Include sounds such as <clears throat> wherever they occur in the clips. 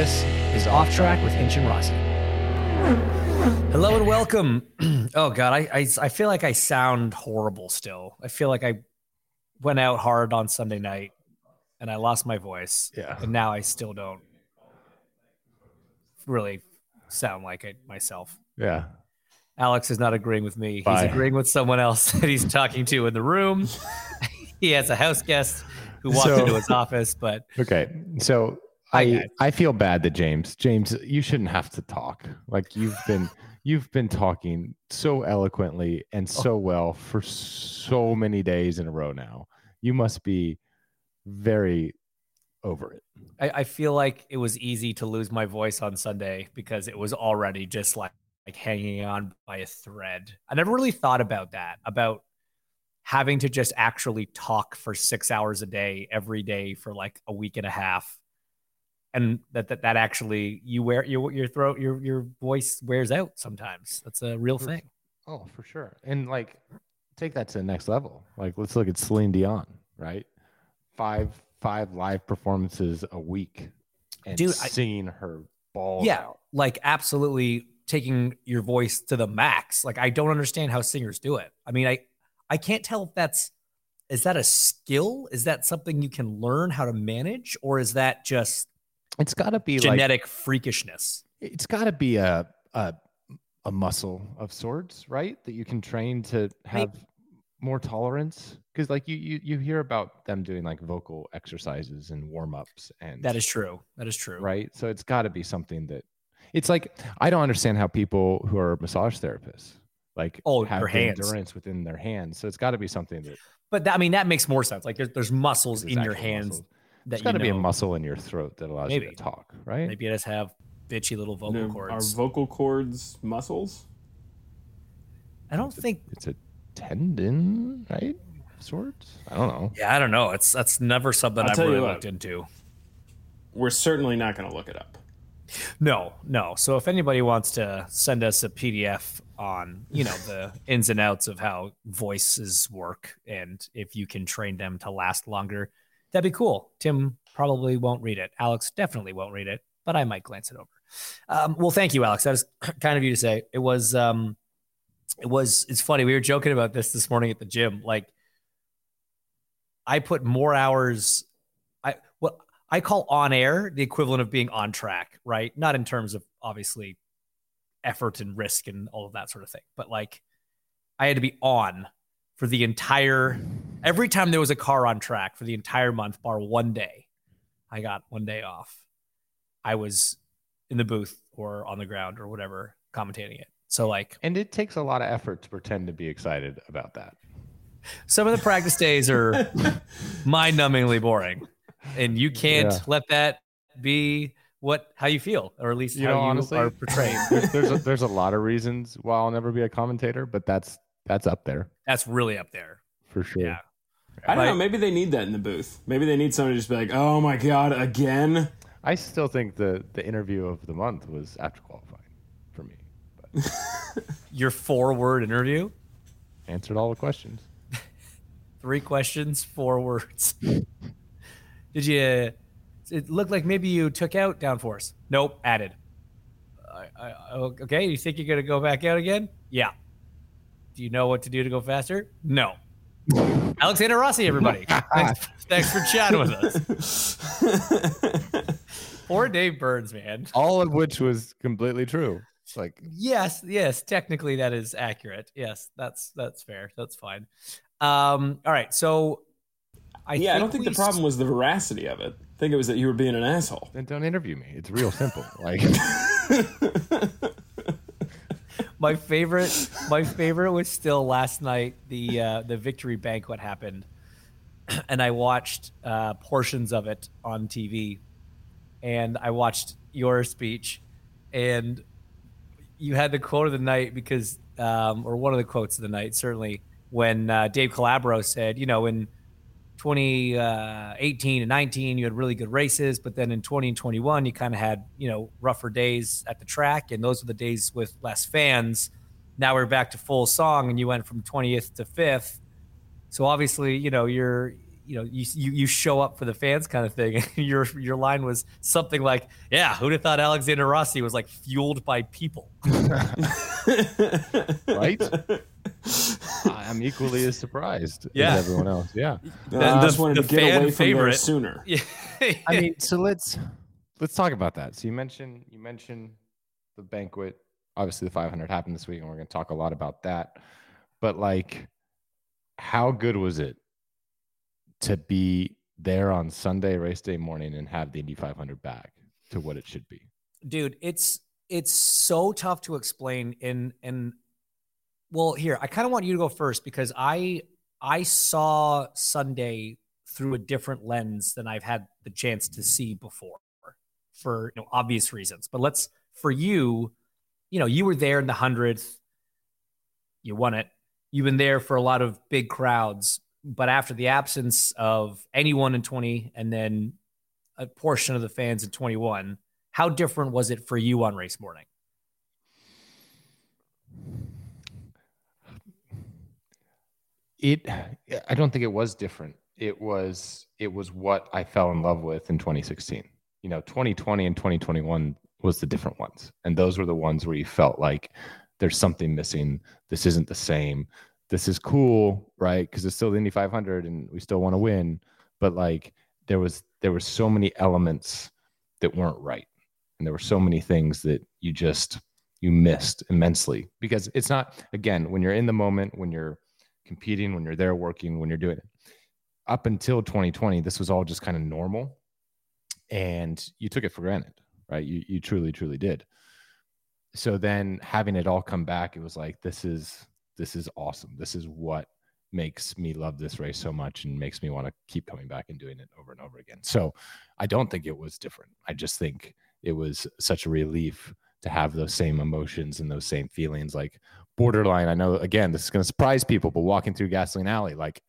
This is Off Track with Hinch and Rossi. Hello and welcome. <clears throat> oh God, I, I I feel like I sound horrible still. I feel like I went out hard on Sunday night and I lost my voice. Yeah. And now I still don't really sound like it myself. Yeah. Alex is not agreeing with me. Bye. He's agreeing with someone else <laughs> that he's talking to in the room. <laughs> he has a house guest who walked So- into his office, but Okay. So I. I feel bad that James James you shouldn't have to talk. Like you've been <laughs> you've been talking so eloquently and Oh. so well for so many days in a row now. You must be very over it. I, I feel like it was easy to lose my voice on Sunday because it was already just like, like hanging on by a thread. I never really thought about that, about having to just actually talk for six hours a day every day for like a week and a half. And that that, that actually you wear your your throat your your voice wears out sometimes. That's a real For- thing. Oh, for sure. And like take that to the next level. Like let's look at Celine Dion, right? Five five live performances a week and Dude, I- singing her balls yeah, out. like absolutely taking your voice to the max. Like I don't understand how singers do it. I mean, I I can't tell if that's is that a skill? Is that something you can learn how to manage, or is that just It's got to be like genetic freakishness? it's got to be a, a a muscle of sorts, right? That you can train to have more tolerance. Because like you, you you hear about them doing like vocal exercises and warm ups and That is true. That is true. right. So it's got to be something that it's like I don't understand how people who are massage therapists like Oh, have their the hands. endurance within their hands. So it's got to be something that But that, I mean, that makes more sense. Like there's there's muscles is in your hands muscle. That There's you got to be a muscle in your throat that allows you to talk, right? Maybe you just have bitchy little vocal No, Are vocal cords muscles? I don't think. It's a tendon, right? Of Sorts. I don't know. Yeah, I don't know. It's that's never something I'll I've really what. looked into. We're certainly not going to look it up. No, no. So if anybody wants to send us a PDF on, you know, the <laughs> ins and outs of how voices work and if you can train them to last longer, that'd be cool. Tim probably won't read it. Alex definitely won't read it, but I might glance it over. Um, well, thank you, Alex. That is kind of you to say. It was, um, it was. It's funny. We were joking about this this morning at the gym. Like, I put more hours. I what I call on air the equivalent of being on track, right? Not in terms of obviously effort and risk and all of that sort of thing, but like I had to be on for the entire every time there was a car on track for the entire month, bar one day. I got one day off. I was in the booth or on the ground or whatever commentating it. So like And it takes a lot of effort to pretend to be excited about that. some of the practice days are <laughs> mind-numbingly boring, and you can't Yeah. let that be what how you feel, or at least You how know, you honestly, are portrayed. there's <laughs> there's a, there's a lot of reasons why I'll never be a commentator, but that's that's up there That's really up there. for sure. Yeah. I don't Like- know. Maybe they need that in the booth. Maybe they need someone to just be like, "Oh my god, again." I still think the the interview of the month was after qualifying for me. But <laughs> Your four-word interview, answered all the questions. <laughs> three questions, four words. <laughs> Did you? It looked like maybe you took out downforce. Nope, added. I, I, okay, you think you're gonna go back out again? Yeah. Do you know what to do to go faster? No. Alexander Rossi, everybody. thanks, thanks for chatting with us. <laughs> Poor Dave Burns, man. All of which was completely true. It's like yes, yes, technically that is accurate. Yes, that's that's fair. That's fine. Um, all right, so I yeah, I don't think the problem was the veracity of it. I think it was that you were being an asshole. Then don't interview me. It's real simple. Like <laughs> my favorite, my favorite was still last night. The uh, the victory banquet happened, <clears throat> and I watched uh, portions of it on TV, and I watched your speech, and you had the quote of the night because, um, or one of the quotes of the night, certainly when uh, Dave Calabro said, you know, in 2018 uh, and 19, you had really good races, but then in 20 and 21, you kind of had, you know, rougher days at the track, and those were the days with less fans. Now we're back to full song, and you went from 20th to fifth. So obviously, you know, you're you know you, you you show up for the fans kind of thing. <laughs> your your line was something like, "Yeah, who'd have thought Alexander Rossi was like fueled by people?" <laughs> <laughs> right. I'm equally as surprised yeah. as everyone else. Yeah. <laughs> Uh, I just wanted the to get away from favorite. there sooner. <laughs> Yeah. I mean, <laughs> so let's let's talk about that. So you mentioned you mentioned the banquet. Obviously, the 500 happened this week, and we're going to talk a lot about that. But like, how good was it to be there on Sunday race day morning and have the Indy 500 back to what it should be? Dude, it's it's so tough to explain in in well here i kind of want you to go first because i i saw sunday through a different lens than i've had the chance to see before for you know, obvious reasons. But let's for you you know you were there in the hundredth. You won it. You've been there for a lot of big crowds but after the absence of anyone in 20 and then a portion of the fans in 21 how different was it for you on race morning it i don't think it was different. It was it was what i fell in love with in 2016 you know 2020 and 2021 was the different ones. And those were the ones where you felt like there's something missing. This isn't the same. This is cool, right? Because it's still the Indy 500 and we still want to win. But like there was there were so many elements that weren't right, and there were so many things that you just you missed immensely. Because it's not again when you're in the moment when you're competing when you're there working when you're doing it up until 2020 this was all just kind of normal and you took it for granted right you you truly truly did so then having it all come back it was like this is this is awesome. This is what makes me love this race so much and makes me want to keep coming back and doing it over and over again. So I don't think it was different. I just think it was such a relief to have those same emotions and those same feelings like borderline. I know again, this is going to surprise people, but walking through gasoline alley, like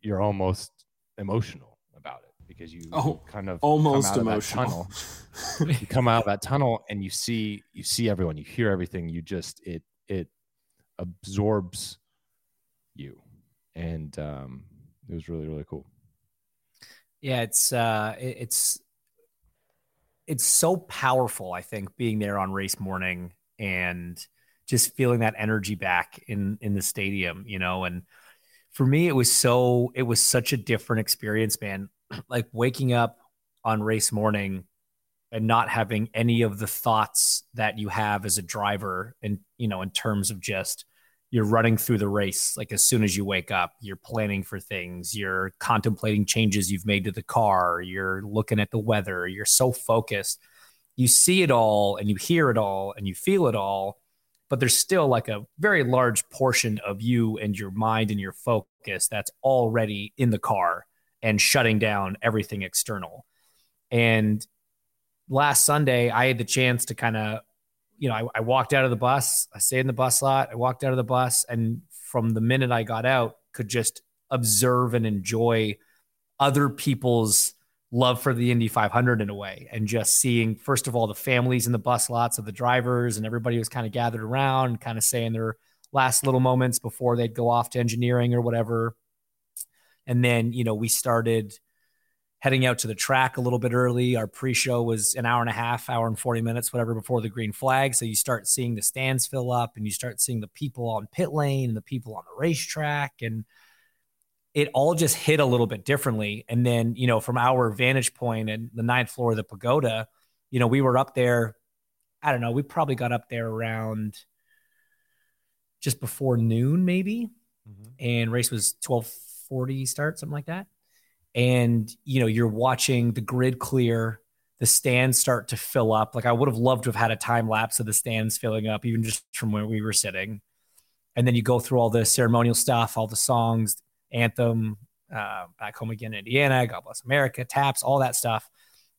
you're almost emotional about it because you oh, kind of almost emotional. tunnel. <laughs> you come out of that tunnel and you see you see everyone, you hear everything. You just it it absorbs you, and um, it was really really cool. Yeah, it's uh, it's it's so powerful. I think being there on race morning and just feeling that energy back in in the stadium, you know, and for me it was so it was such a different experience, man. <clears throat> like waking up on race morning and not having any of the thoughts that you have as a driver and you know in terms of just you're running through the race like as soon as you wake up you're planning for things you're contemplating changes you've made to the car you're looking at the weather you're so focused you see it all and you hear it all and you feel it all but there's still like a very large portion of you and your mind and your focus that's already in the car and shutting down everything external. And last sunday i had the chance to kind of you know, I, I walked out of the bus, I stayed in the bus lot, I walked out of the bus, and from the minute I got out, could just observe and enjoy other people's love for the Indy 500 in a way, and just seeing first of all the families in the bus lots of the drivers, and everybody was kind of gathered around, kind of saying their last little moments before they'd go off to engineering or whatever. And then, you know, we started heading out to the track a little bit early. Our pre-show was an hour and a half, hour and 40 minutes, whatever, before the green flag. So you start seeing the stands fill up and you start seeing the people on pit lane and the people on the racetrack. And it all just hit a little bit differently. And then, you know, from our vantage point and the ninth floor of the pagoda, you know, we were up there. I don't know. We probably got up there around just before noon, maybe. Mm-hmm. And race was 1240 start, something like that. And, you know, you're watching the grid clear, the stands start to fill up. Like I would have loved to have had a time lapse of the stands filling up, even just from where we were sitting. And then you go through all the ceremonial stuff, all the songs, anthem, uh, back home again, in Indiana, God bless America, taps, all that stuff.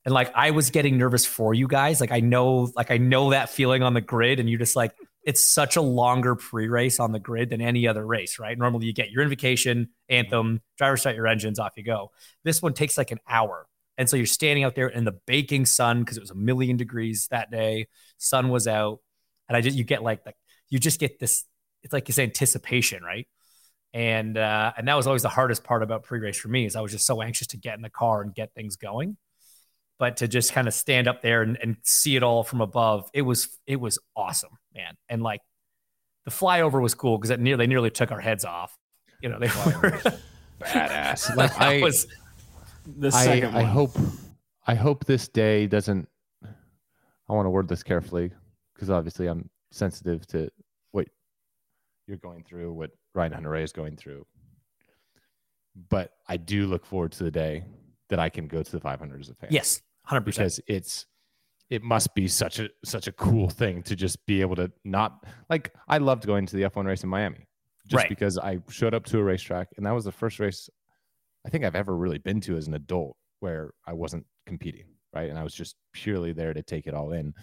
And like I was getting nervous for you guys. Like I know, like I know that feeling on the grid, and you're just like, it's such a longer pre-race on the grid than any other race, right? Normally you get your invocation, anthem, driver start your engines, off you go. This one takes like an hour. And so you're standing out there in the baking sun because it was a million degrees that day. Sun was out. And I just you get like the you just get this, it's like this anticipation, right? And uh, and that was always the hardest part about pre-race for me is I was just so anxious to get in the car and get things going. But to just kind of stand up there and, and see it all from above, it was it was awesome, man. And like the flyover was cool because near they nearly took our heads off. You know, they were <laughs> badass. Like I was the second I, I hope I hope this day doesn't I want to word this carefully because obviously I'm sensitive to what you're going through, what Ryan Hunter-Reay is going through. But I do look forward to the day that I can go to the 500 as a fan. Yes, 100%. Because it's it must be such a such a cool thing to just be able to not like I loved going to the F1 race in Miami just right. because I showed up to a racetrack and that was the first race I think I've ever really been to as an adult where I wasn't competing, right? And I was just purely there to take it all in.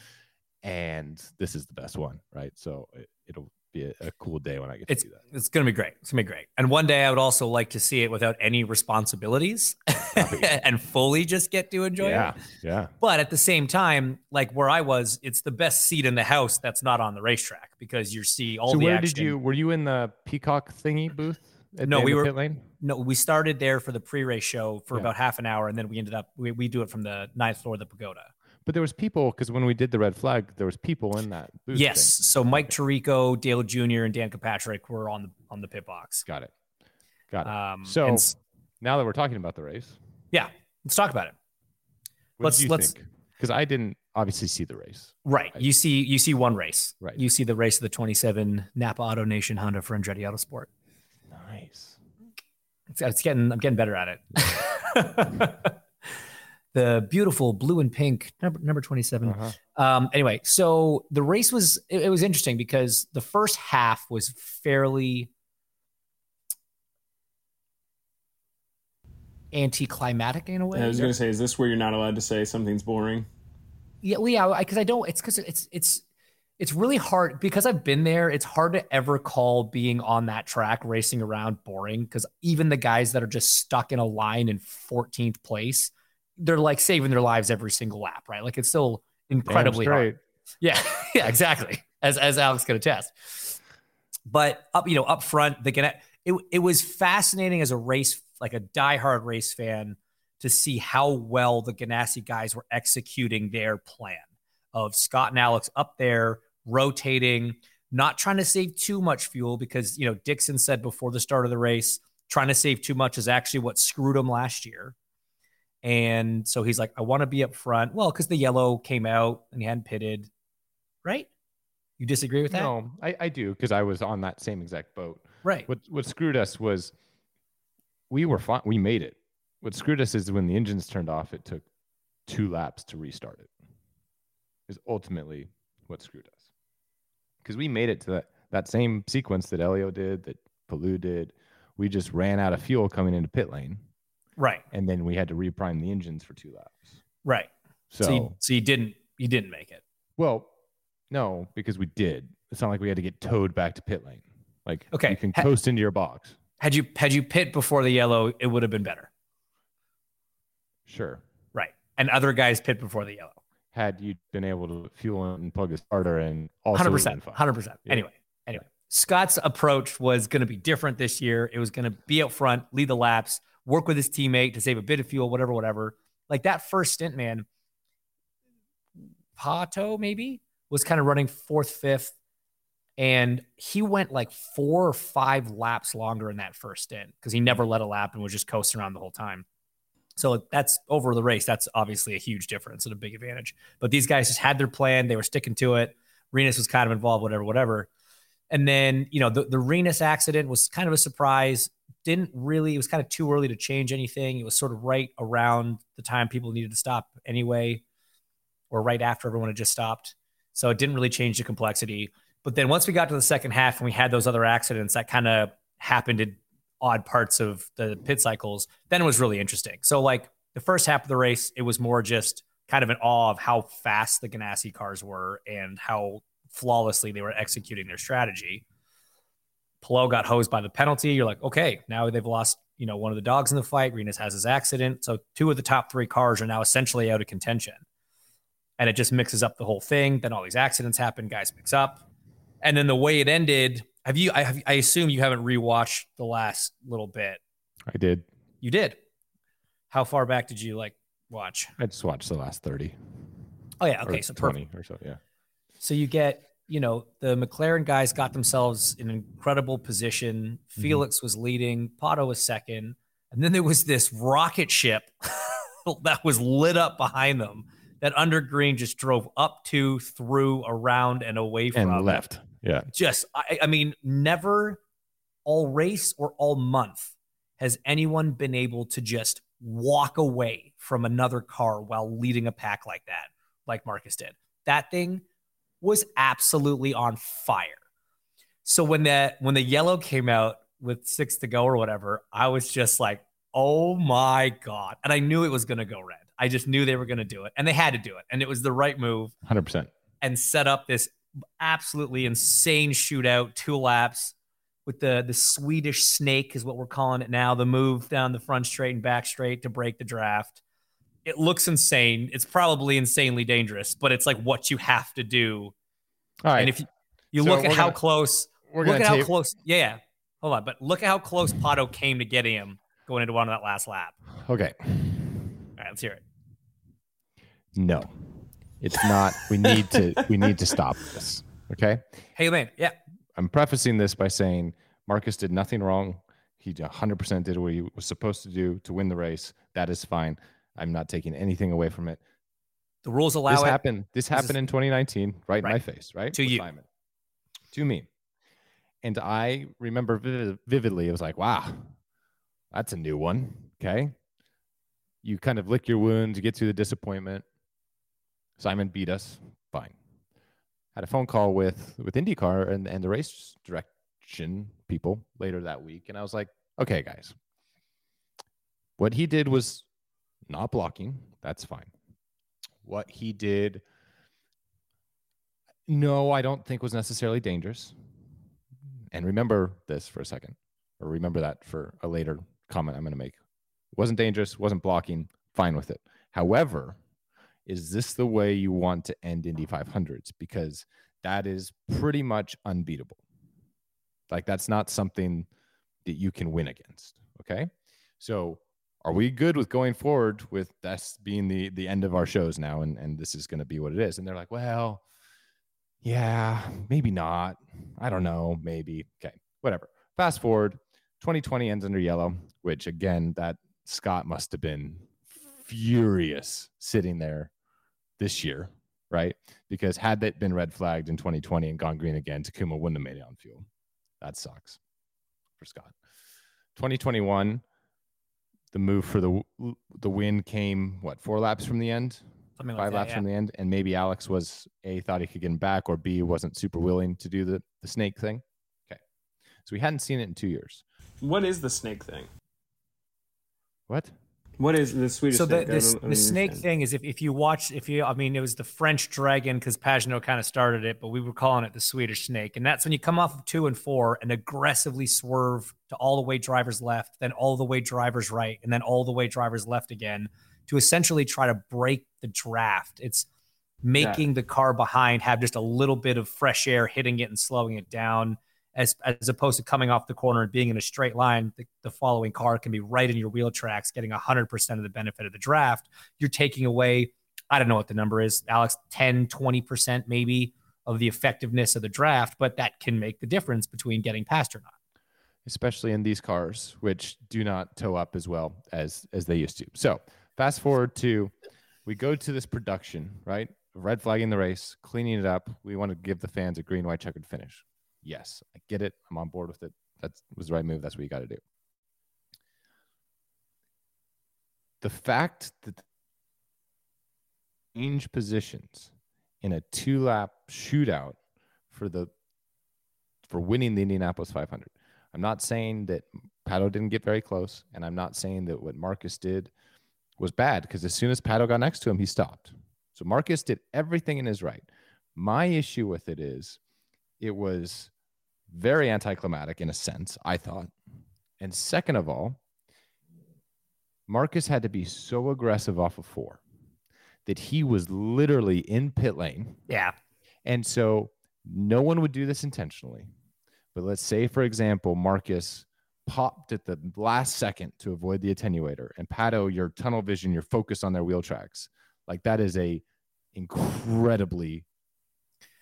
And this is the best one, right? So it, will be a, a, cool day when I get it's, to do that. It's going to be great. It's going to be great. And one day I would also like to see it without any responsibilities <laughs> oh, and fully just get to enjoy yeah, it. Yeah. Yeah. But at the same time, like where I was, it's the best seat in the house that's not on the racetrack because you see all so the where action. did you, were you in the Peacock thingy booth? no, we were no, we started there for the pre-race show for yeah. about half an hour, and then we ended up we, we do it from the ninth floor of the pagoda. But there was people because when we did the red flag, there was people in that. yes, thing. so Mike Tirico, Dale Jr., and Dan Patrick were on the on the pit box. Got it. Got it. Um, so and, now that we're talking about the race, yeah, let's talk about it. What let's let's because I didn't obviously see the race. Right. I, you see you see one race. Right. You see the race of the 27 Napa Auto Nation Honda for Andretti Autosport. Nice. It's, it's getting I'm getting better at it. <laughs> the beautiful blue and pink number number 27 uh-huh. um, anyway so the race was it, it, was interesting because the first half was fairly anticlimactic in a way yeah, i was going to say is this where you're not allowed to say something's boring yeah well, yeah because I, I don't it's because it's it's it's really hard because I've been there. It's hard to ever call being on that track racing around boring because even the guys that are just stuck in a line in 14th place, they're like saving their lives every single lap, right? Like it's still incredibly hard. Yeah, <laughs> yeah, exactly. As as Alex can attest. But up, you know, up front, the it it was fascinating as a race, like a diehard race fan, to see how well the Ganassi guys were executing their plan of Scott and Alex up there rotating, not trying to save too much fuel because, you know, Dixon said before the start of the race, trying to save too much is actually what screwed him last year. And so he's like, I want to be up front. Well, because the yellow came out and he hadn't pitted, right? You disagree with that? No, I, I do because I was on that same exact boat. Right. What what screwed us was we were fine. We made it. What screwed us is when the engines turned off, it took two laps to restart it. Is ultimately what screwed us because we made it to that, that same sequence that Helio did, that Palou did. We just ran out of fuel coming into pit lane. Right. And then we had to reprime the engines for two laps. Right. So, so you, so you didn't you didn't make it. Well, no, because we did. It's not like we had to get towed back to pit lane. Like okay, you can ha- coast into your box. Had you had you pit before the yellow, it would have been better. Sure. Right. And other guys pit before the yellow had you been able to fuel and plug a starter and also 100%. 100%. Yeah. Anyway, anyway, Scott's approach was going to be different this year. It was going to be out front, lead the laps, work with his teammate to save a bit of fuel, whatever, whatever. Like that first stint, man, Pato maybe was kind of running fourth, fifth. And he went like four or five laps longer in that first stint because he never let a lap and was just coasting around the whole time. So that's over the race. That's obviously a huge difference and a big advantage. But these guys just had their plan. They were sticking to it. Rinus was kind of involved, whatever, whatever. And then, you know, the, the Rinus accident was kind of a surprise. Didn't really, it was kind of too early to change anything. It was sort of right around the time people needed to stop anyway, or right after everyone had just stopped. So it didn't really change the complexity. But then once we got to the second half and we had those other accidents that kind of happened in odd parts of the pit cycles, then it was really interesting. So, like the first half of the race, it was more just kind of an awe of how fast the Ganassi cars were and how flawlessly they were executing their strategy. Palou got hosed by the penalty. You're like, okay, now they've lost, you know, one of the dogs in the fight. Rinus has his accident. So two of the top three cars are now essentially out of contention. And it just mixes up the whole thing. Then all these accidents happen, guys mix up. And then the way it ended, have you I, have, I assume you haven't rewatched the last little bit. I did. You did. How far back did you like watch? I just watched the last 30. Oh yeah, okay, or so 20 perfect. or so, yeah. So you get, you know, the McLaren guys got themselves in an incredible position. Mm-hmm. Felix was leading, Pato was second, and then there was this rocket ship <laughs> that was lit up behind them that under green just drove up to, through, around, and away from And left. Yeah. Just, I, I mean, never all race or all month has anyone been able to just walk away from another car while leading a pack like that, like Marcus did. That thing was absolutely on fire. So when that when the yellow came out with six to go or whatever, I was just like, oh my God. And I knew it was gonna go red. I just knew they were gonna do it. And they had to do it. And it was the right move 100%. and set up this absolutely insane shootout, two laps with the the Swedish snake is what we're calling it now, the move down the front straight and back straight to break the draft. It looks insane. It's probably insanely dangerous, but it's like what you have to do. All right. And if you, you So look at how gonna- close, we're look at how close. Yeah, yeah. Hold on, but look at how close Pato came to getting him going into one of that last lap. Okay. All right, let's hear it. No. It's not. We need to <laughs> we need to stop this. Okay? Hey man, yeah, I'm prefacing this by saying Marcus did nothing wrong. He 100% did what he was supposed to do to win the race. That is fine. I'm not taking anything away from it. the rules allow this it. happened. This happened is- in 2019, right, in my face, right? To With you. Simon. To me. And I remember vivid, vividly, it was like, wow, that's a new one. Okay. You kind of lick your wounds, you get through the disappointment. Simon beat us. Fine. Had a phone call with with IndyCar and, and the race direction people later that week. And I was like, okay, guys. What he did was not blocking. That's fine. What he did, no, I don't think was necessarily dangerous. And remember this for a second, or remember that for a later comment I'm going to make. wasn't dangerous, wasn't blocking, fine with it. However, is this the way you want to end Indy 500s? Because that is pretty much unbeatable. Like, that's not something that you can win against. Okay. So, are we good with going forward with this being the the end of our shows now and and this is going to be what it is? And they're like well yeah maybe not. I don't know. Maybe. Okay whatever. Fast forward 2020 ends under yellow which again that scott must have been furious sitting there this year right? Because had that been red flagged in 2020 and gone green again takuma wouldn't have made it on fuel. That sucks for scott. 2021 the move for the the win came what four laps from the end? Something like five that, laps yeah. from the end and maybe alex was a thought he could get him back or b wasn't super willing to do the the snake thing. Okay. So we hadn't seen it in two years. What is the snake thing? what What is the Swedish so the snake? This, the snake thing is if, if you watch if you I mean it was the French dragon because Pagenaud kind of started it, but we were calling it the Swedish snake, and that's when you come off of two and four and aggressively swerve to all the way drivers left, then all the way drivers right, and then all the way drivers left again to essentially try to break the draft. It's making the car behind have just a little bit of fresh air hitting it and slowing it down. As, as opposed to coming off the corner and being in a straight line, the, the following car can be right in your wheel tracks, getting 100% of the benefit of the draft. You're taking away, I don't know what the number is, Alex, 10, 20% maybe of the effectiveness of the draft, but that can make the difference between getting past or not. Especially in these cars, which do not tow up as well as as they used to. So fast forward to we go to this production, right? Red flagging the race, cleaning it up. We want to give the fans a green, white, checkered finish. Yes, I get it. I'm on board with it. That was the right move. That's what you got to do. The fact that change positions in a two lap shootout for the for winning the Indianapolis 500. I'm not saying that Pato didn't get very close, and I'm not saying that what Marcus did was bad because as soon as Pato got next to him, he stopped. So Marcus did everything in his right. My issue with it is it was very anticlimactic in a sense, I thought. And second of all, Marcus had to be so aggressive off of four that he was literally in pit lane. Yeah. And so no one would do this intentionally. But let's say, for example, Marcus popped at the last second to avoid the attenuator and Pato, your tunnel vision, your focus on their wheel tracks. Like that is a incredibly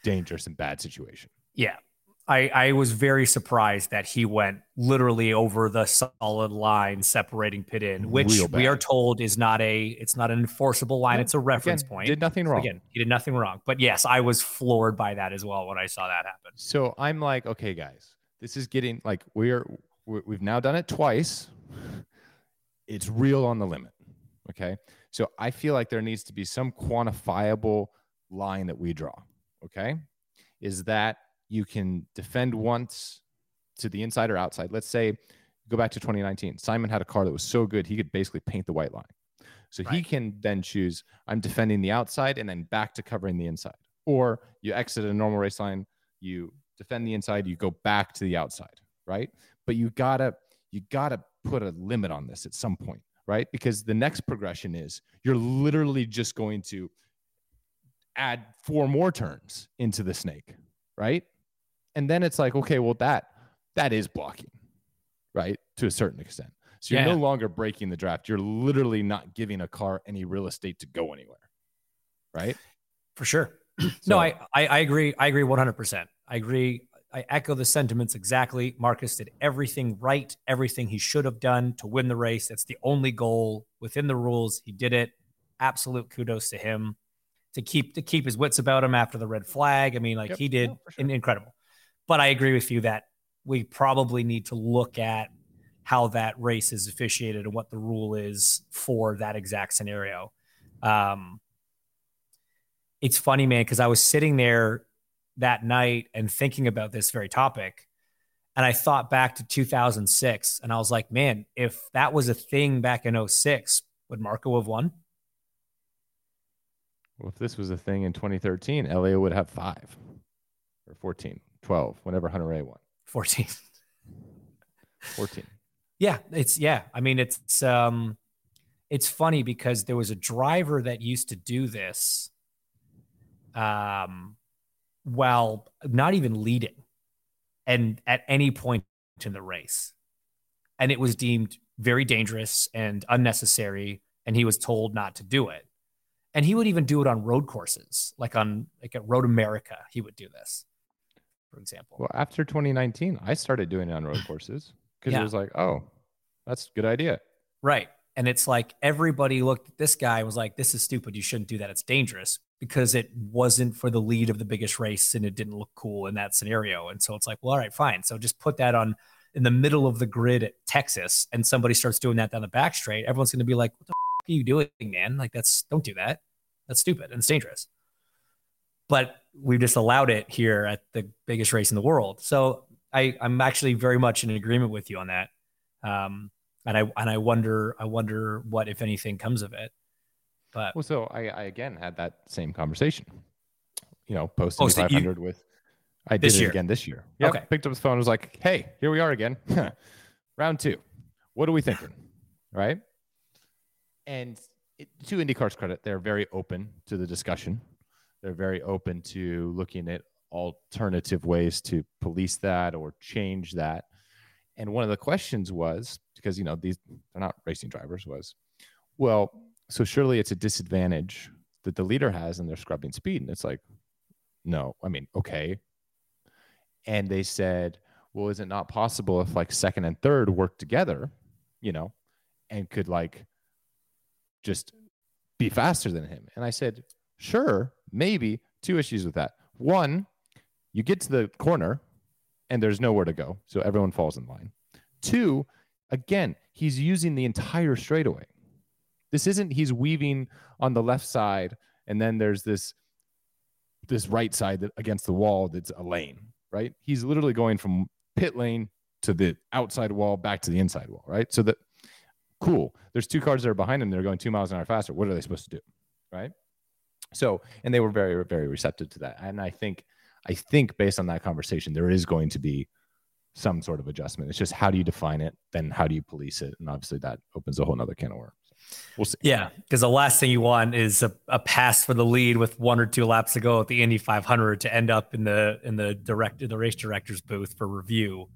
dangerous and bad situation. Yeah. I, I was very surprised that he went literally over the solid line separating pit in, which we are told is not a it's not an enforceable line. it's a reference again, point. Did nothing wrong. Again, he did nothing wrong. But yes, I was floored by that as well when I saw that happen. So I'm like, okay, guys, this is getting like we're we've now done it twice. It's real on the limit. Okay. So I feel like there needs to be some quantifiable line that we draw. Okay. Is that you can defend once to the inside or outside. Let's say go back to 2019. Simon had a car that was so good he could basically paint the white line. So right. he can then choose I'm defending the outside and then back to covering the inside. Or you exit a normal race line, you defend the inside, you go back to the outside, right? But you gotta you gotta put a limit on this at some point, right? Because the next progression is you're literally just going to add four more turns into the snake, right? And then it's like, okay, well that that is blocking, right? To a certain extent. So you're yeah. no longer breaking the draft. You're literally not giving a car any real estate to go anywhere. Right? For sure. <clears throat> so, no, I, I I agree. I agree 100%. I agree. I echo the sentiments exactly. Marcus did everything right, everything he should have done to win the race. That's the only goal within the rules. He did it. Absolute kudos to him to keep to keep his wits about him after the red flag. I mean, like yep. he did sure. incredible. But I agree with you that we probably need to look at how that race is officiated and what the rule is for that exact scenario. Um, it's funny, man, because I was sitting there that night and thinking about this very topic. And I thought back to 2006 and I was like, man, if that was a thing back in 06, would Marco have won? Well, if this was a thing in 2013, LA would have five or 14, 12, whenever Hunter A won. 14. 14. Yeah, it's yeah. I mean, it's um it's funny because there was a driver that used to do this um while not even leading and at any point in the race. And it was deemed very dangerous and unnecessary. And he was told not to do it. And he would even do it on road courses, like on like at Road America, he would do this, for example. Well, after 2019, I started doing it on road courses because yeah. it was like, oh, that's a good idea. Right. And it's like everybody looked at this guy and was like, this is stupid. You shouldn't do that. It's dangerous because it wasn't for the lead of the biggest race and it didn't look cool in that scenario. And so it's like, well, all right, fine. So just put that on in the middle of the grid at Texas and somebody starts doing that down the back straight. Everyone's going to be like, what the f- are you doing, man? Like, that's don't do that. That's stupid and it's dangerous. But we've just allowed it here at the biggest race in the world. So I, I'm actually very much in agreement with you on that. Um, and I and I wonder I wonder what if anything comes of it. But well, so I, I again had that same conversation. You know, posting oh, so 500 you, with. I did it year. again this year. Yep, okay. Picked up his phone. And was like, "Hey, here we are again, <laughs> round two. What are we thinking?" right. And it, to IndyCar's credit, they're very open to the discussion. They're very open to looking at alternative ways to police that or change that. And one of the questions was because you know these they're not racing drivers was, well, so surely it's a disadvantage that the leader has and they're scrubbing speed. And it's like, no. I mean, okay. And they said, well, is it not possible if like second and third work together, you know, and could like just be faster than him? And I said, sure, maybe. Two issues with that. One, you get to the corner and there's nowhere to go. So everyone falls in line. Two, again, he's using the entire straightaway. This isn't he's weaving on the left side and then there's this this right side that against the wall that's a lane, right? He's literally going from pit lane to the outside wall back to the inside wall, right? So that cool. There's two cars that are behind him. They're going two miles an hour faster. What are they supposed to do, right? So, and they were very, very receptive to that. And I think, I think based on that conversation, there is going to be some sort of adjustment. It's just how do you define it? Then how do you police it? And obviously that opens a whole nother can of worms. We'll see. Yeah, because the last thing you want is a, a, pass for the lead with one or two laps to go at the Indy 500 to end up in the in the direct in the race director's booth for review.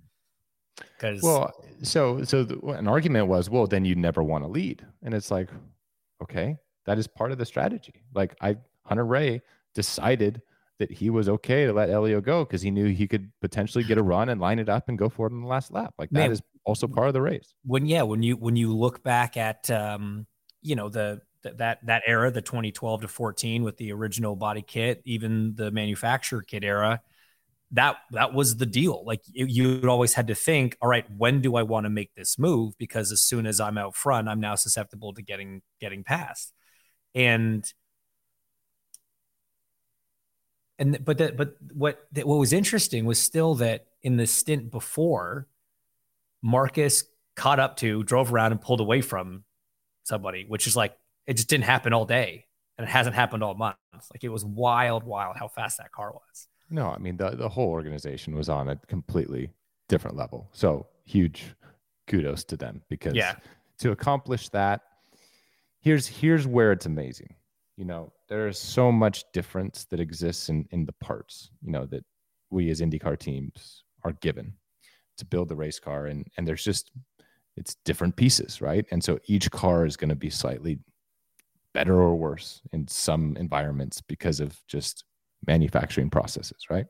Because well, so so the, an argument was, well, then you never want to lead, and it's like, okay, that is part of the strategy. Like I Hunter-Reay decided that he was okay to let Helio go because he knew he could potentially get a run and line it up and go for it in the last lap. Like that Man, is also part of the race. When yeah, when you when you look back at um, you know the, the that that era, the 2012 to 14 with the original body kit, even the manufacturer kit era, that that was the deal. Like you, you always had to think, all right, when do I want to make this move? Because as soon as I'm out front, I'm now susceptible to getting getting past. And and but that but what that, what was interesting was still that in the stint before marcus caught up to drove around and pulled away from somebody which is like it just didn't happen all day. And it hasn't happened all month. Like it was wild wild how fast that car was. No i mean the, the whole organization was on a completely different level. So huge kudos to them because yeah. to accomplish that here's here's where it's amazing you know there is so much difference that exists in in the parts you know that we as indycar teams are given to build the race car. And and there's just it's different pieces right? And so each car is going to be slightly better or worse in some environments because of just manufacturing processes right?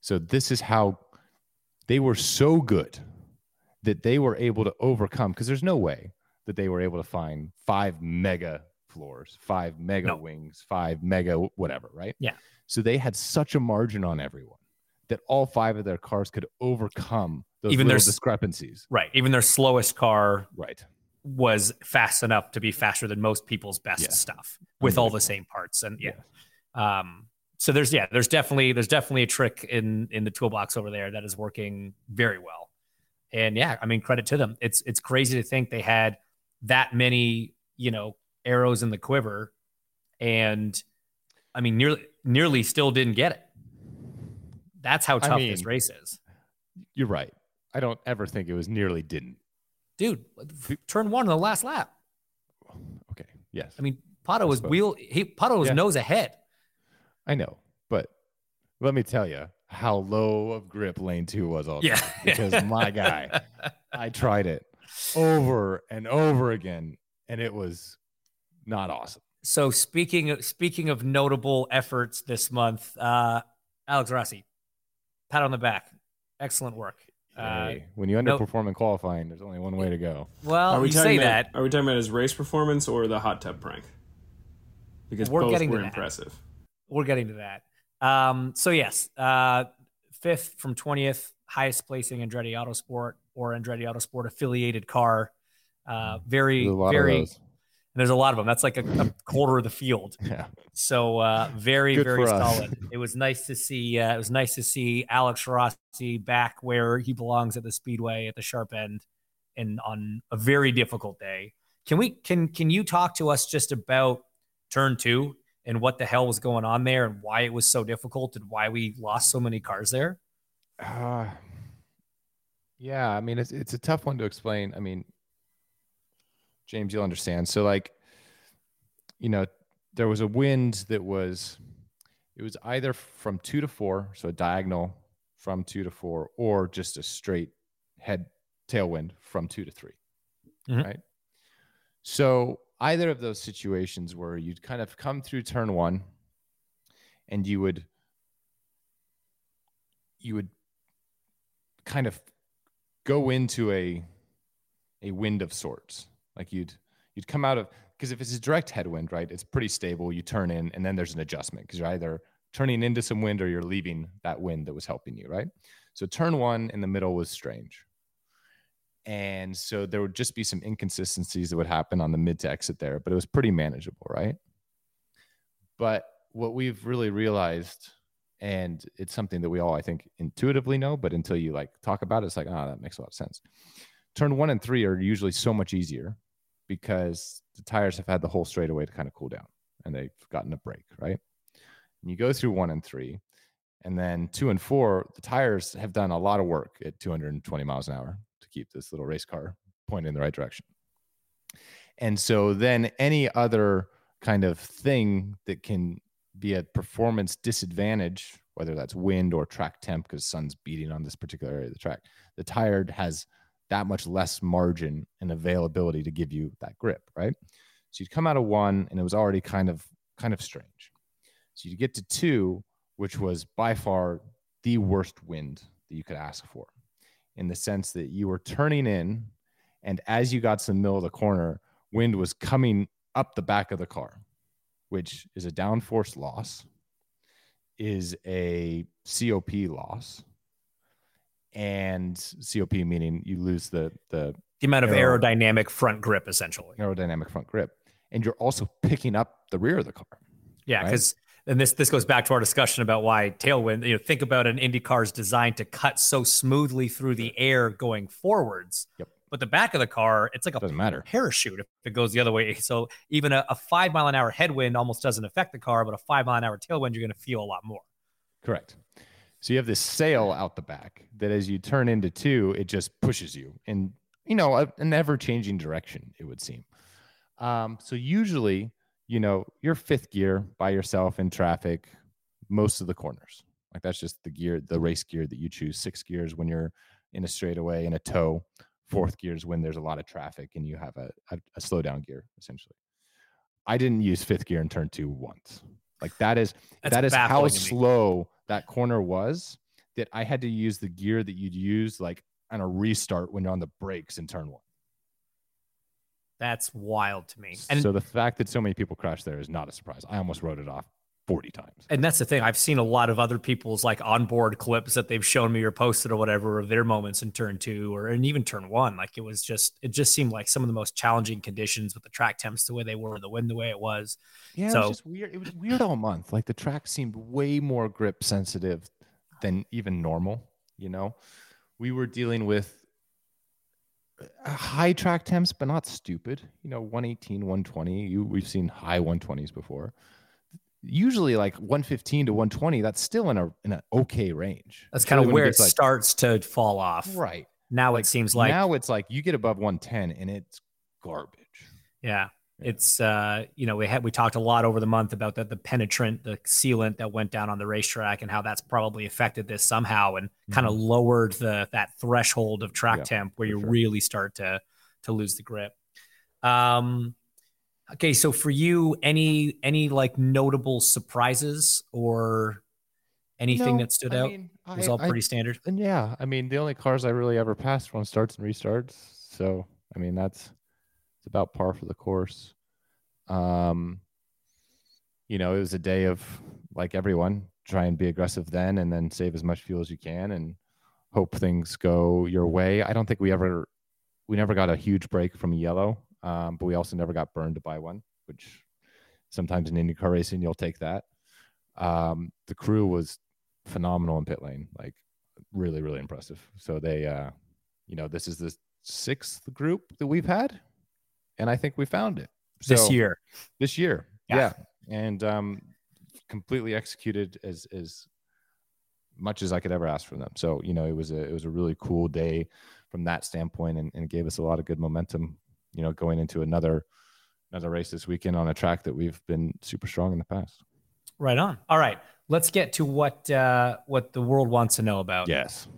So this is how they were so good that they were able to overcome because there's no way that they were able to find five mega floors, five mega no. wings, five mega whatever, right? Yeah. So they had such a margin on everyone that all five of their cars could overcome those even their discrepancies. Right. Even their slowest car right was fast enough to be faster than most people's best yeah. stuff with all the same parts. And yeah. yeah. Um so there's yeah, there's definitely there's definitely a trick in in the toolbox over there that is working very well. And yeah, I mean credit to them. It's it's crazy to think they had that many, you know, arrows in the quiver, and I mean, nearly nearly still didn't get it. That's how tough I mean, this race is. You're right. I don't ever think it was nearly didn't. Dude, turn one in the last lap. Okay. Yes. I mean, Pato was wheel. He Pato was yeah. nose ahead. I know, but let me tell you how low of grip lane two was all yeah. because <laughs> my guy, I tried it over and over again, and it was not awesome. So speaking of, speaking of notable efforts this month, uh, Alex Rossi, pat on the back, excellent work. Uh, when you underperform no, in qualifying, there's only one way to go. Well, are we you say about, that. Are we talking about his race performance or the hot tub prank? Because we're both getting were impressive. We're getting to that. Um, so yes, uh, fifth from twentieth, highest placing Andretti Autosport or Andretti Autosport affiliated car. Uh, very, very and there's a lot of them. That's like a, a quarter of the field. <laughs> Yeah. So uh, very Good very solid. it was nice to see. Uh, it was nice to see Alex Rossi back where he belongs at the speedway at the sharp end, and on a very difficult day. Can we can can you talk to us just about turn two and what the hell was going on there and why it was so difficult and why we lost so many cars there? Uh, yeah, I mean it's it's a tough one to explain. I mean, James, you'll understand. So like, you know, there was a wind that was, it was either from two to four, so a diagonal from two to four, or just a straight head tailwind from two to 3 mm-hmm. right? So either of those situations where you'd kind of come through turn one and you would you would kind of go into a a wind of sorts. Like you'd you'd come out of because if it's a direct headwind, right, it's pretty stable. You turn in, and then there's an adjustment because you're either turning into some wind or you're leaving that wind that was helping you, right? So turn one in the middle was strange. And so there would just be some inconsistencies that would happen on the mid to exit there, but it was pretty manageable, right? But what we've really realized, and it's something that we all, I think, intuitively know, but until you like talk about it, it's like, ah, oh, that makes a lot of sense. Turn one and three are usually so much easier because the tires have had the whole straightaway to kind of cool down and they've gotten a break, right? And you go through one and three, and then two and four, the tires have done a lot of work at 220 miles an hour to keep this little race car pointing in the right direction. And so then any other kind of thing that can be a performance disadvantage, whether that's wind or track temp, because sun's beating on this particular area of the track, the tire has that much less margin and availability to give you that grip, right? So you'd come out of one and it was already kind of kind of strange. So you get to two, which was by far the worst wind that you could ask for, in the sense that you were turning in, and as you got to the middle of the corner, wind was coming up the back of the car, which is a downforce loss, is a COP loss, and COP meaning you lose the the the amount of aero, aerodynamic front grip essentially. Aerodynamic front grip, and you're also picking up the rear of the car. Yeah, because. Right? and this this goes back to our discussion about why tailwind. You know, think about an Indy car's designed to cut so smoothly through the air going forwards. Yep. But the back of the car, it's like a doesn't matter. parachute if it goes the other way. So even a, a five mile an hour headwind almost doesn't affect the car, but a five mile an hour tailwind, you're going to feel a lot more. Correct. So you have this sail out the back that as you turn into two, it just pushes you in, you know, a, an ever changing direction, it would seem. Um, so usually, you know, you're fifth gear by yourself in traffic, most of the corners. Like that's just the gear, the race gear that you choose. Six gears when you're in a straightaway in a tow fourth gears when there's a lot of traffic and you have a, a, a slowdown gear essentially. I didn't use fifth gear in turn two once. Like that is That's that is how slow that corner was that I had to use the gear that you'd use like on a restart when you're on the brakes in turn one. That's wild to me. And so the fact that so many people crashed there is not a surprise. I almost wrote it off 40 times. And that's the thing. I've seen a lot of other people's like onboard clips that they've shown me or posted or whatever of their moments in turn two or and even turn one. Like it was just it just seemed like some of the most challenging conditions with the track temps the way they were, the wind the way it was. Yeah, so, it was just weird. It was weird all month. Like the track seemed way more grip sensitive than even normal, you know. We were dealing with high track temps, but not stupid. You know, 118, 120. You we've seen high 120s before usually like 115 to 120 that's still in a in an okay range that's kind of where it, it like, starts to fall off right now like, it seems like now it's like you get above 110 and it's garbage yeah, yeah. it's uh you know we had we talked a lot over the month about the, the penetrant the sealant that went down on the racetrack and how that's probably affected this somehow and mm-hmm. kind of lowered the that threshold of track yeah, temp where you sure. really start to to lose the grip um Okay, so for you, any any like notable surprises or anything no, that stood I out? Mean, it was I, all pretty I, standard. And yeah, I mean, the only cars I really ever passed on starts and restarts. So I mean, that's it's about par for the course. Um, you know, it was a day of like everyone try and be aggressive then, and then save as much fuel as you can, and hope things go your way. I don't think we ever we never got a huge break from yellow um, but we also never got burned to buy one, which sometimes in IndyCar racing you'll take that. Um, the crew was phenomenal in pit lane, like really, really impressive. So they, uh, you know, this is the sixth group that we've had, and I think we found it so, this year. This year, yeah, yeah. and um, completely executed as as much as I could ever ask from them. So you know, it was a it was a really cool day from that standpoint, and, and gave us a lot of good momentum you know, going into another another race this weekend on a track that we've been super strong in the past. Right on. All right, let's get to what uh, what the world wants to know about. Yes.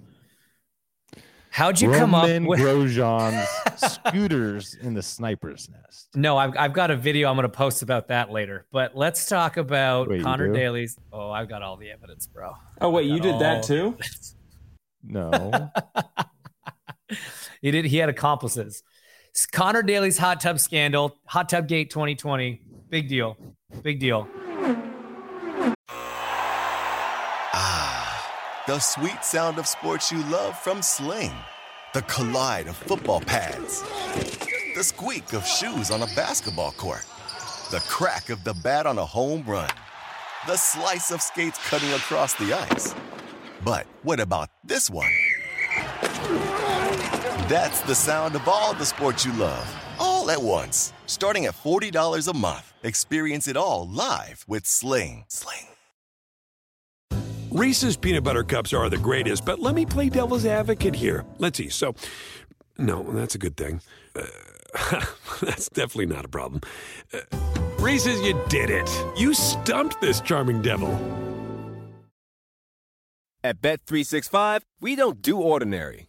How'd you Roman come up with Grosjean's <laughs> scooters in the sniper's nest? No, I've, I've got a video I'm going to post about that later. But let's talk about Wait, Connor? Daly's. Oh, I've got all the evidence, bro. Oh wait, you did that too? No. <laughs> he did. He had accomplices. Connor Daly's hot tub scandal, hot tub gate 2020. Big deal. Big deal. Ah, the sweet sound of sports you love from Sling. The collide of football pads. The squeak of shoes on a basketball court. The crack of the bat on a home run. The slice of skates cutting across the ice. But what about this one? That's the sound of all the sports you love, all at once. Starting at $40 a month. Experience it all live with Sling. Sling. Reese's peanut butter cups are the greatest, but let me play devil's advocate here. Let's see. So, no, that's a good thing. Uh, <laughs> that's definitely not a problem. Uh, Reese's, you did it. You stumped this charming devil. At Bet365, we don't do ordinary.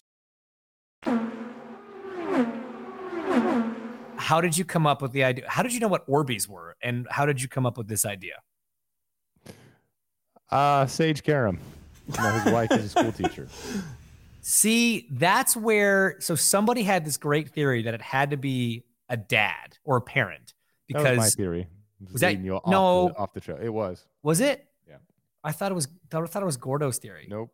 How did you come up with the idea? How did you know what Orbeez were? And how did you come up with this idea? Uh, Sage Karam. His wife is a school teacher. <laughs> See, that's where so somebody had this great theory that it had to be a dad or a parent That was my theory. was that- you off no. the, off the trail? It was. was it? Yeah. I thought it was I thought it was Gordo's theory. Nope.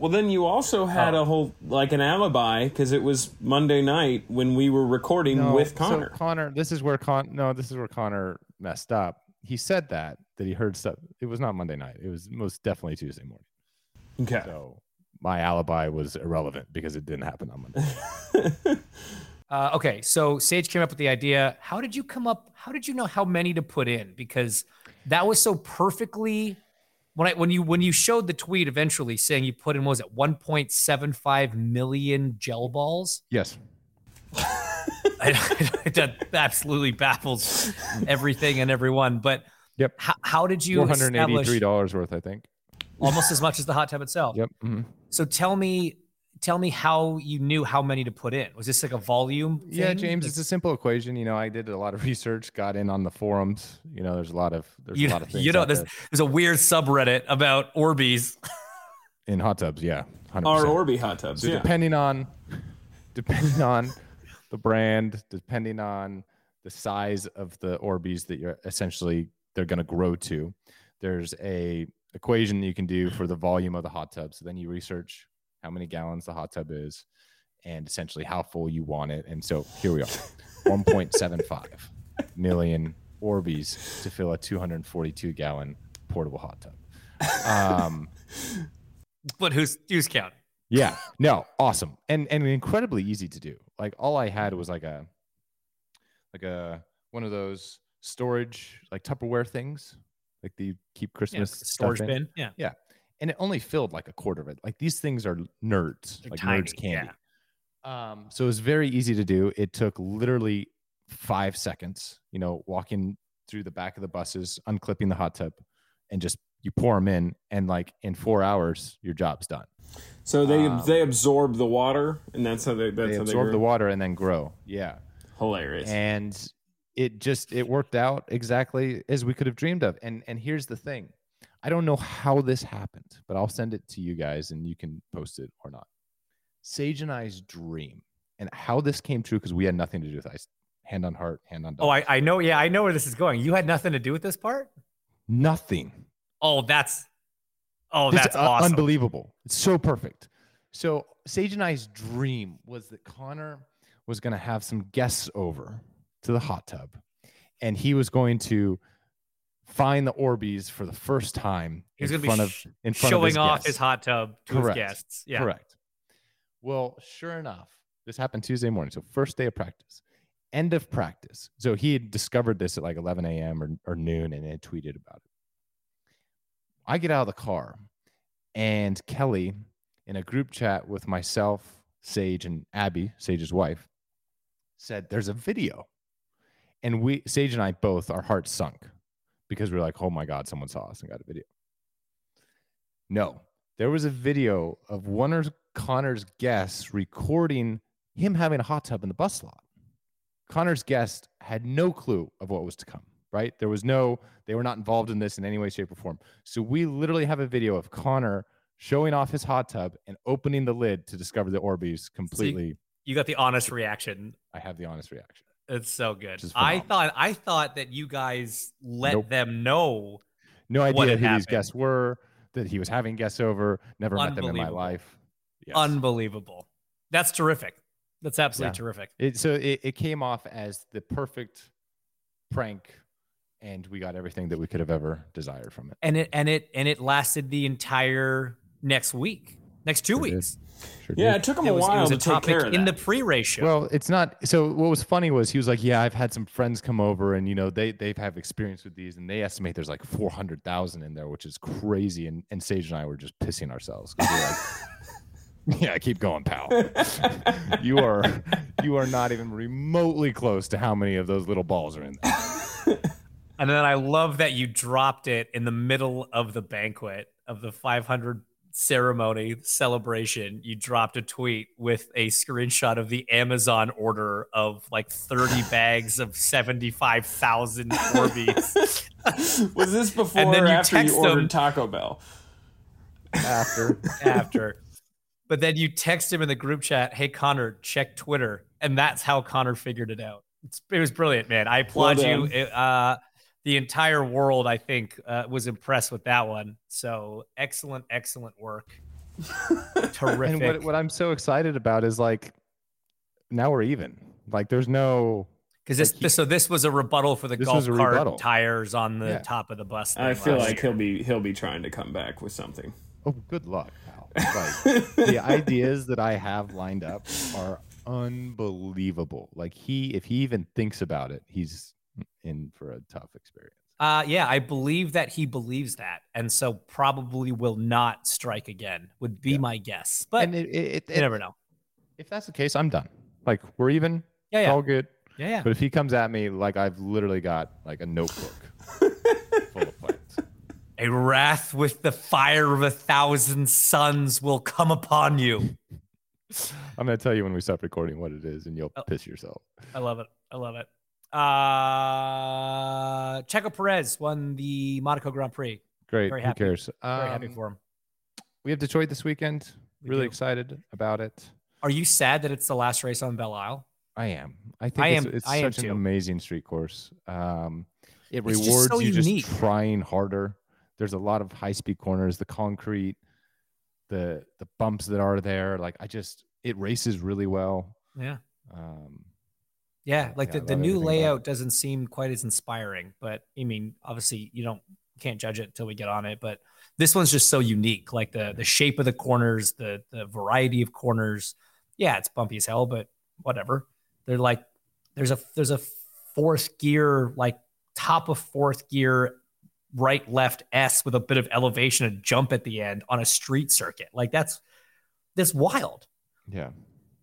Well, then you also had Oh. a whole like an alibi because it was Monday night when we were recording No, with so Connor. Connor, this is where Con. No, this is where Connor messed up. He said that that he heard stuff. It was not Monday night. It was most definitely Tuesday morning. okay. So my alibi was irrelevant because it didn't happen on Monday. <laughs> Uh, okay, so Sage came up with the idea. How did you come up? How did you know how many to put in? Because that was so perfectly when I when you when you showed the tweet eventually saying you put in what was it 1.75 million gel balls? yes. <laughs> that absolutely baffles everything and everyone. But Yep. how, how did you Four hundred eighty-three dollars worth, I think. almost as much as the hot tub itself? Yep. mhm. So tell me, tell me how you knew how many to put in. Was this like a volume? Yeah. James, Like, it's a simple equation. You know, I did a lot of <laughs> research, got in on the forums. You know, there's a lot of there's you, a lot of <laughs> things you know, there's, there. there's a weird subreddit about Orbeez. in hot tubs. Yeah, 100%. Our Orby hot tubs. So yeah. depending on <laughs> depending on the brand, depending on the size of the Orbeez that you're essentially they're going to grow to, there's a equation that you can do for the volume of the hot tub. So then you research how many gallons the hot tub is and essentially how full you want it. And so here we are. <laughs> 1.75 million Orbeez to fill a 242 gallon portable hot tub. Um <laughs> But who's who's counting? yeah, no, awesome, and and incredibly easy to do. Like all I had was like a, like a one of those storage like Tupperware things, like the keep Yeah, Christmas stuff storage in. bin. Yeah. And it only filled like a quarter of it. Like these things are nerds, They're like tiny, nerds candy. Um, so it was very easy to do. It took literally five seconds. You know, walking through the back of the buses, unclipping the hot tub, and just you pour them in, and like in four hours, your job's done. So they Um, they absorb the water, and that's how they that's they how absorb they the water and then grow. Yeah. Hilarious. and it just it worked out exactly as we could have dreamed of and and here's the thing i don't know how this happened but i'll send it to you guys and you can post it or not sage and i's dream and how this came true because we had nothing to do with it. I, hand on heart, hand on. Oh, I, I know. Yeah, I know where this is going. You had nothing to do with this part. Nothing. Oh, that's. Oh, that's un- awesome. unbelievable. It's so perfect. So Sage and I's dream was that Connor was going to have some guests over to the hot tub, and he was going to find the Orbeez for the first time He was in front of sh- in front showing of his off guests. his hot tub to Correct. his guests. Yeah. Correct. Well, sure enough, this happened Tuesday morning. So first day of practice, end of practice. So he had discovered this at like 11 a.m. or, or noon and had tweeted about it. I get out of the car and Kelly in a group chat with myself, Sage, and Abby, Sage's wife, said there's a video. And we Sage and I both, our hearts sunk because we are like, oh my God, someone saw us and got a video. No, there was a video of one of Connor's guests recording him having a hot tub in the bus lot. Connor's guest had no clue of what was to come, right? There was no, they were not involved in this in any way, shape, or form. So we literally have a video of Connor showing off his hot tub and opening the lid to discover the Orbeez completely. You got the honest reaction. I have the honest reaction. It's so good. I thought I thought that you guys let Nope. them know. No idea who these guests were, that he was having guests over, never met them in my life. Yes. Unbelievable. That's terrific. That's absolutely Yeah. terrific. It, so it, it came off as the perfect prank, and we got everything that we could have ever desired from it. And it and it and it lasted the entire next week. Next two Sure weeks. Sure Yeah, did. it took him It a was, it while was to a take topic care of in the pre-race show. Well, it's not. So what was funny was he was like, "Yeah, I've had some friends come over, and you know they they have experience with these, and they estimate there's like four hundred thousand in there, which is crazy." And and Sage and I were just pissing ourselves. <laughs> yeah, keep going, pal. <laughs> you are you are not even remotely close to how many of those little balls are in there. And then I love that you dropped it in the middle of the banquet of the 500 ceremony celebration. You dropped a tweet with a screenshot of the Amazon order of like 30 <laughs> bags of 75,000 Orbeez <laughs> Was this before And then or you after you ordered them- Taco Bell? After <laughs> after. But then you text him in the group chat, "Hey Connor, check Twitter," and that's how Connor figured it out. It's, it was brilliant, man. I applaud you. It, uh, the entire world, I think, uh, was impressed with that one. So excellent, excellent work. Terrific. <laughs> and what what I'm so excited about is like now we're even. Like there's no Because this, like he- this, so this was a rebuttal for the golf cart rebuttal. tires on the Yeah. top of the bus. I feel like year. he'll be he'll be trying to come back with something. Oh, good luck, pal. <laughs> Like the ideas that I have lined up are unbelievable. Like he, if he even thinks about it, he's in for a tough experience. Uh, yeah, I believe that he believes that, and so probably will not strike again. Would be Yeah. my guess, but and it, it, you never know. if that's the case, I'm done. Like we're even. Yeah, yeah, all good. yeah, yeah. But if he comes at me, like I've literally got like a notebook <laughs> full of plans. A wrath with the fire of a thousand suns will come upon you. <laughs> I'm gonna tell you when we stop recording what it is, and you'll Oh. piss yourself. I love it. I love it. Uh, Checo Perez won the Monaco Grand Prix. Great. Very Who happy. cares? Very happy Um, for him. We have Detroit this weekend. We really do. excited about it. Are you sad that it's the last race on Belle Isle? I am. I think I it's, am- it's I am such an amazing street course. Um, it It's just rewards so you unique. just trying harder. There's a lot of high speed corners, the concrete, the the bumps that are there. Like I just, it races really well. Yeah. Um, Yeah, like yeah, the, the new layout doesn't seem quite as inspiring, but I mean, obviously you don't can't judge it until we get on it. But this one's just so unique, like the the shape of the corners, the the variety of corners. Yeah, it's bumpy as hell, but whatever. They're like there's a there's a fourth gear, like top of fourth gear, right left S with a bit of elevation and jump at the end on a street circuit. Like that's that's wild. yeah.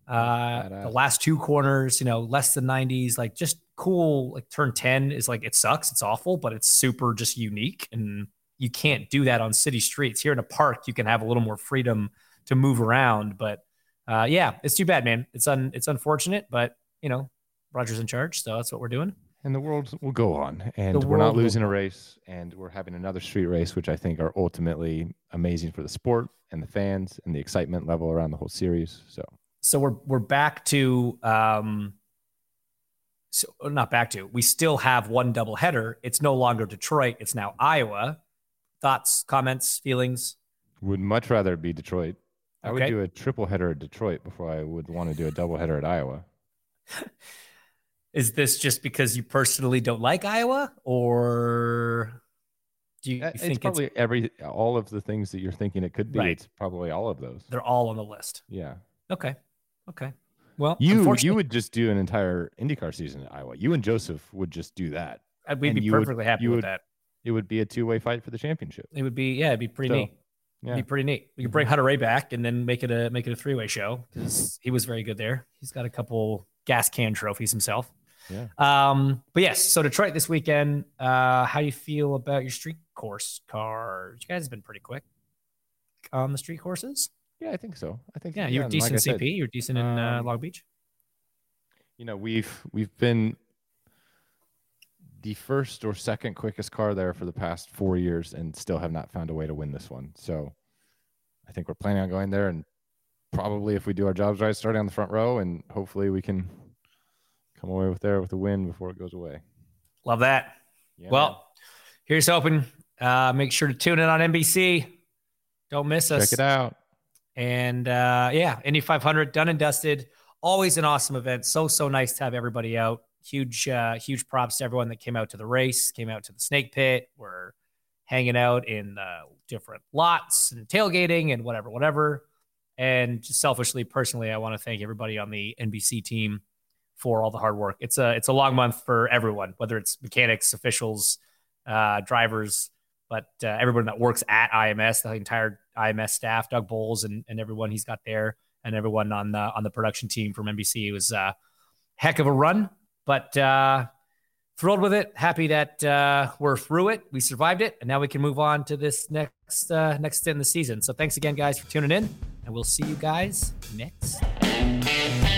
Uh, the last two corners, you know, less than 90s, like just cool. Like turn 10 is like it sucks, it's awful, but it's super just unique. And you can't do that on city streets. Here in a park, you can have a little more freedom to move around. But uh, yeah, it's too bad, man. It's un it's unfortunate, but you know, Roger's in charge, so that's what we're doing. And the world will go on, and The we're not losing a race, and we're having another street race, which I think are ultimately amazing for the sport and the fans and the excitement level around the whole series. So so we're we're back to um, so not back to. We still have one double header. It's no longer Detroit. It's now Iowa. Thoughts, comments, feelings? Would much rather be Detroit. I would do a triple header at Detroit before I would want to do a double header at Iowa. Is this just because you personally don't like Iowa, or do you, Uh, you It's think probably every all of the things that you're thinking it could be. Right. It's probably all of those. they're all on the list? Yeah. Okay, okay. Well, You you would just do an entire IndyCar season in Iowa. You and Josef would just do that. uh, we'd and be you would- perfectly happy with would- that. It would be a two way fight for the championship. It would be yeah, it'd be pretty So, neat. Yeah. It'd be pretty neat. We could bring Hunter-Reay back and then make it a make it a three way show because he was very good there. He's got a couple gas can trophies himself. Yeah. Um, but yes, so Detroit this weekend. Uh, how you feel about your street course cars? You guys have been pretty quick on the street courses. Yeah, I think so. I think Yeah, you're like decent said, CP. You're decent in uh, um, Long Beach. you know we've we've been the first or second quickest car there for the past four years and still have not found a way to win this one so i think we're planning on going there and probably if we do our jobs right starting on the front row and hopefully we can come away with there with a win before it goes away Love that. Yeah, well, here's hoping. Uh, make sure to tune in on NBC. Don't miss man. us. check it out And uh, yeah, Indy 500 done and dusted. Always an awesome event. So so nice to have everybody out. Huge uh, huge props to everyone that came out to the race, came out to the Snake Pit. We're hanging out in uh, different lots and tailgating and whatever, whatever. And just selfishly, personally, I want to thank everybody on the NBC team for all the hard work. It's a it's a long month for everyone, whether it's mechanics, officials, uh, drivers, but uh, everyone that works at IMS, the entire IMS staff, Doug Boles and, and everyone he's got there, and everyone on the on the production team from NBC. It was a heck of a run, but uh, thrilled with it. Happy that uh, we're through it. We survived it, and now we can move on to this next uh, next in the season. So thanks again, guys, for tuning in, and we'll see you guys next.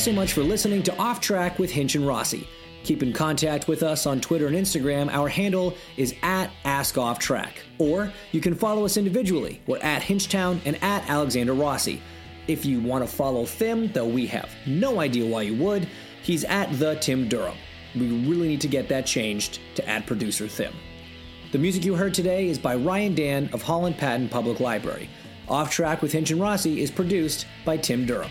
Thanks so much for listening to Off Track with Hinch and Rossi. Keep in contact with us on Twitter and Instagram. Our handle is at AskOffTrack. Or you can follow us individually. We're at Hinchtown and at Alexander Rossi. If you want to follow Thim, though we have no idea why you would, he's at the Tim Durham. We really need to get that changed to add producer Thim. The music you heard today is by Ryan Dan of Holland Patent Public Library. Off Track with Hinch and Rossi is produced by Tim Durham.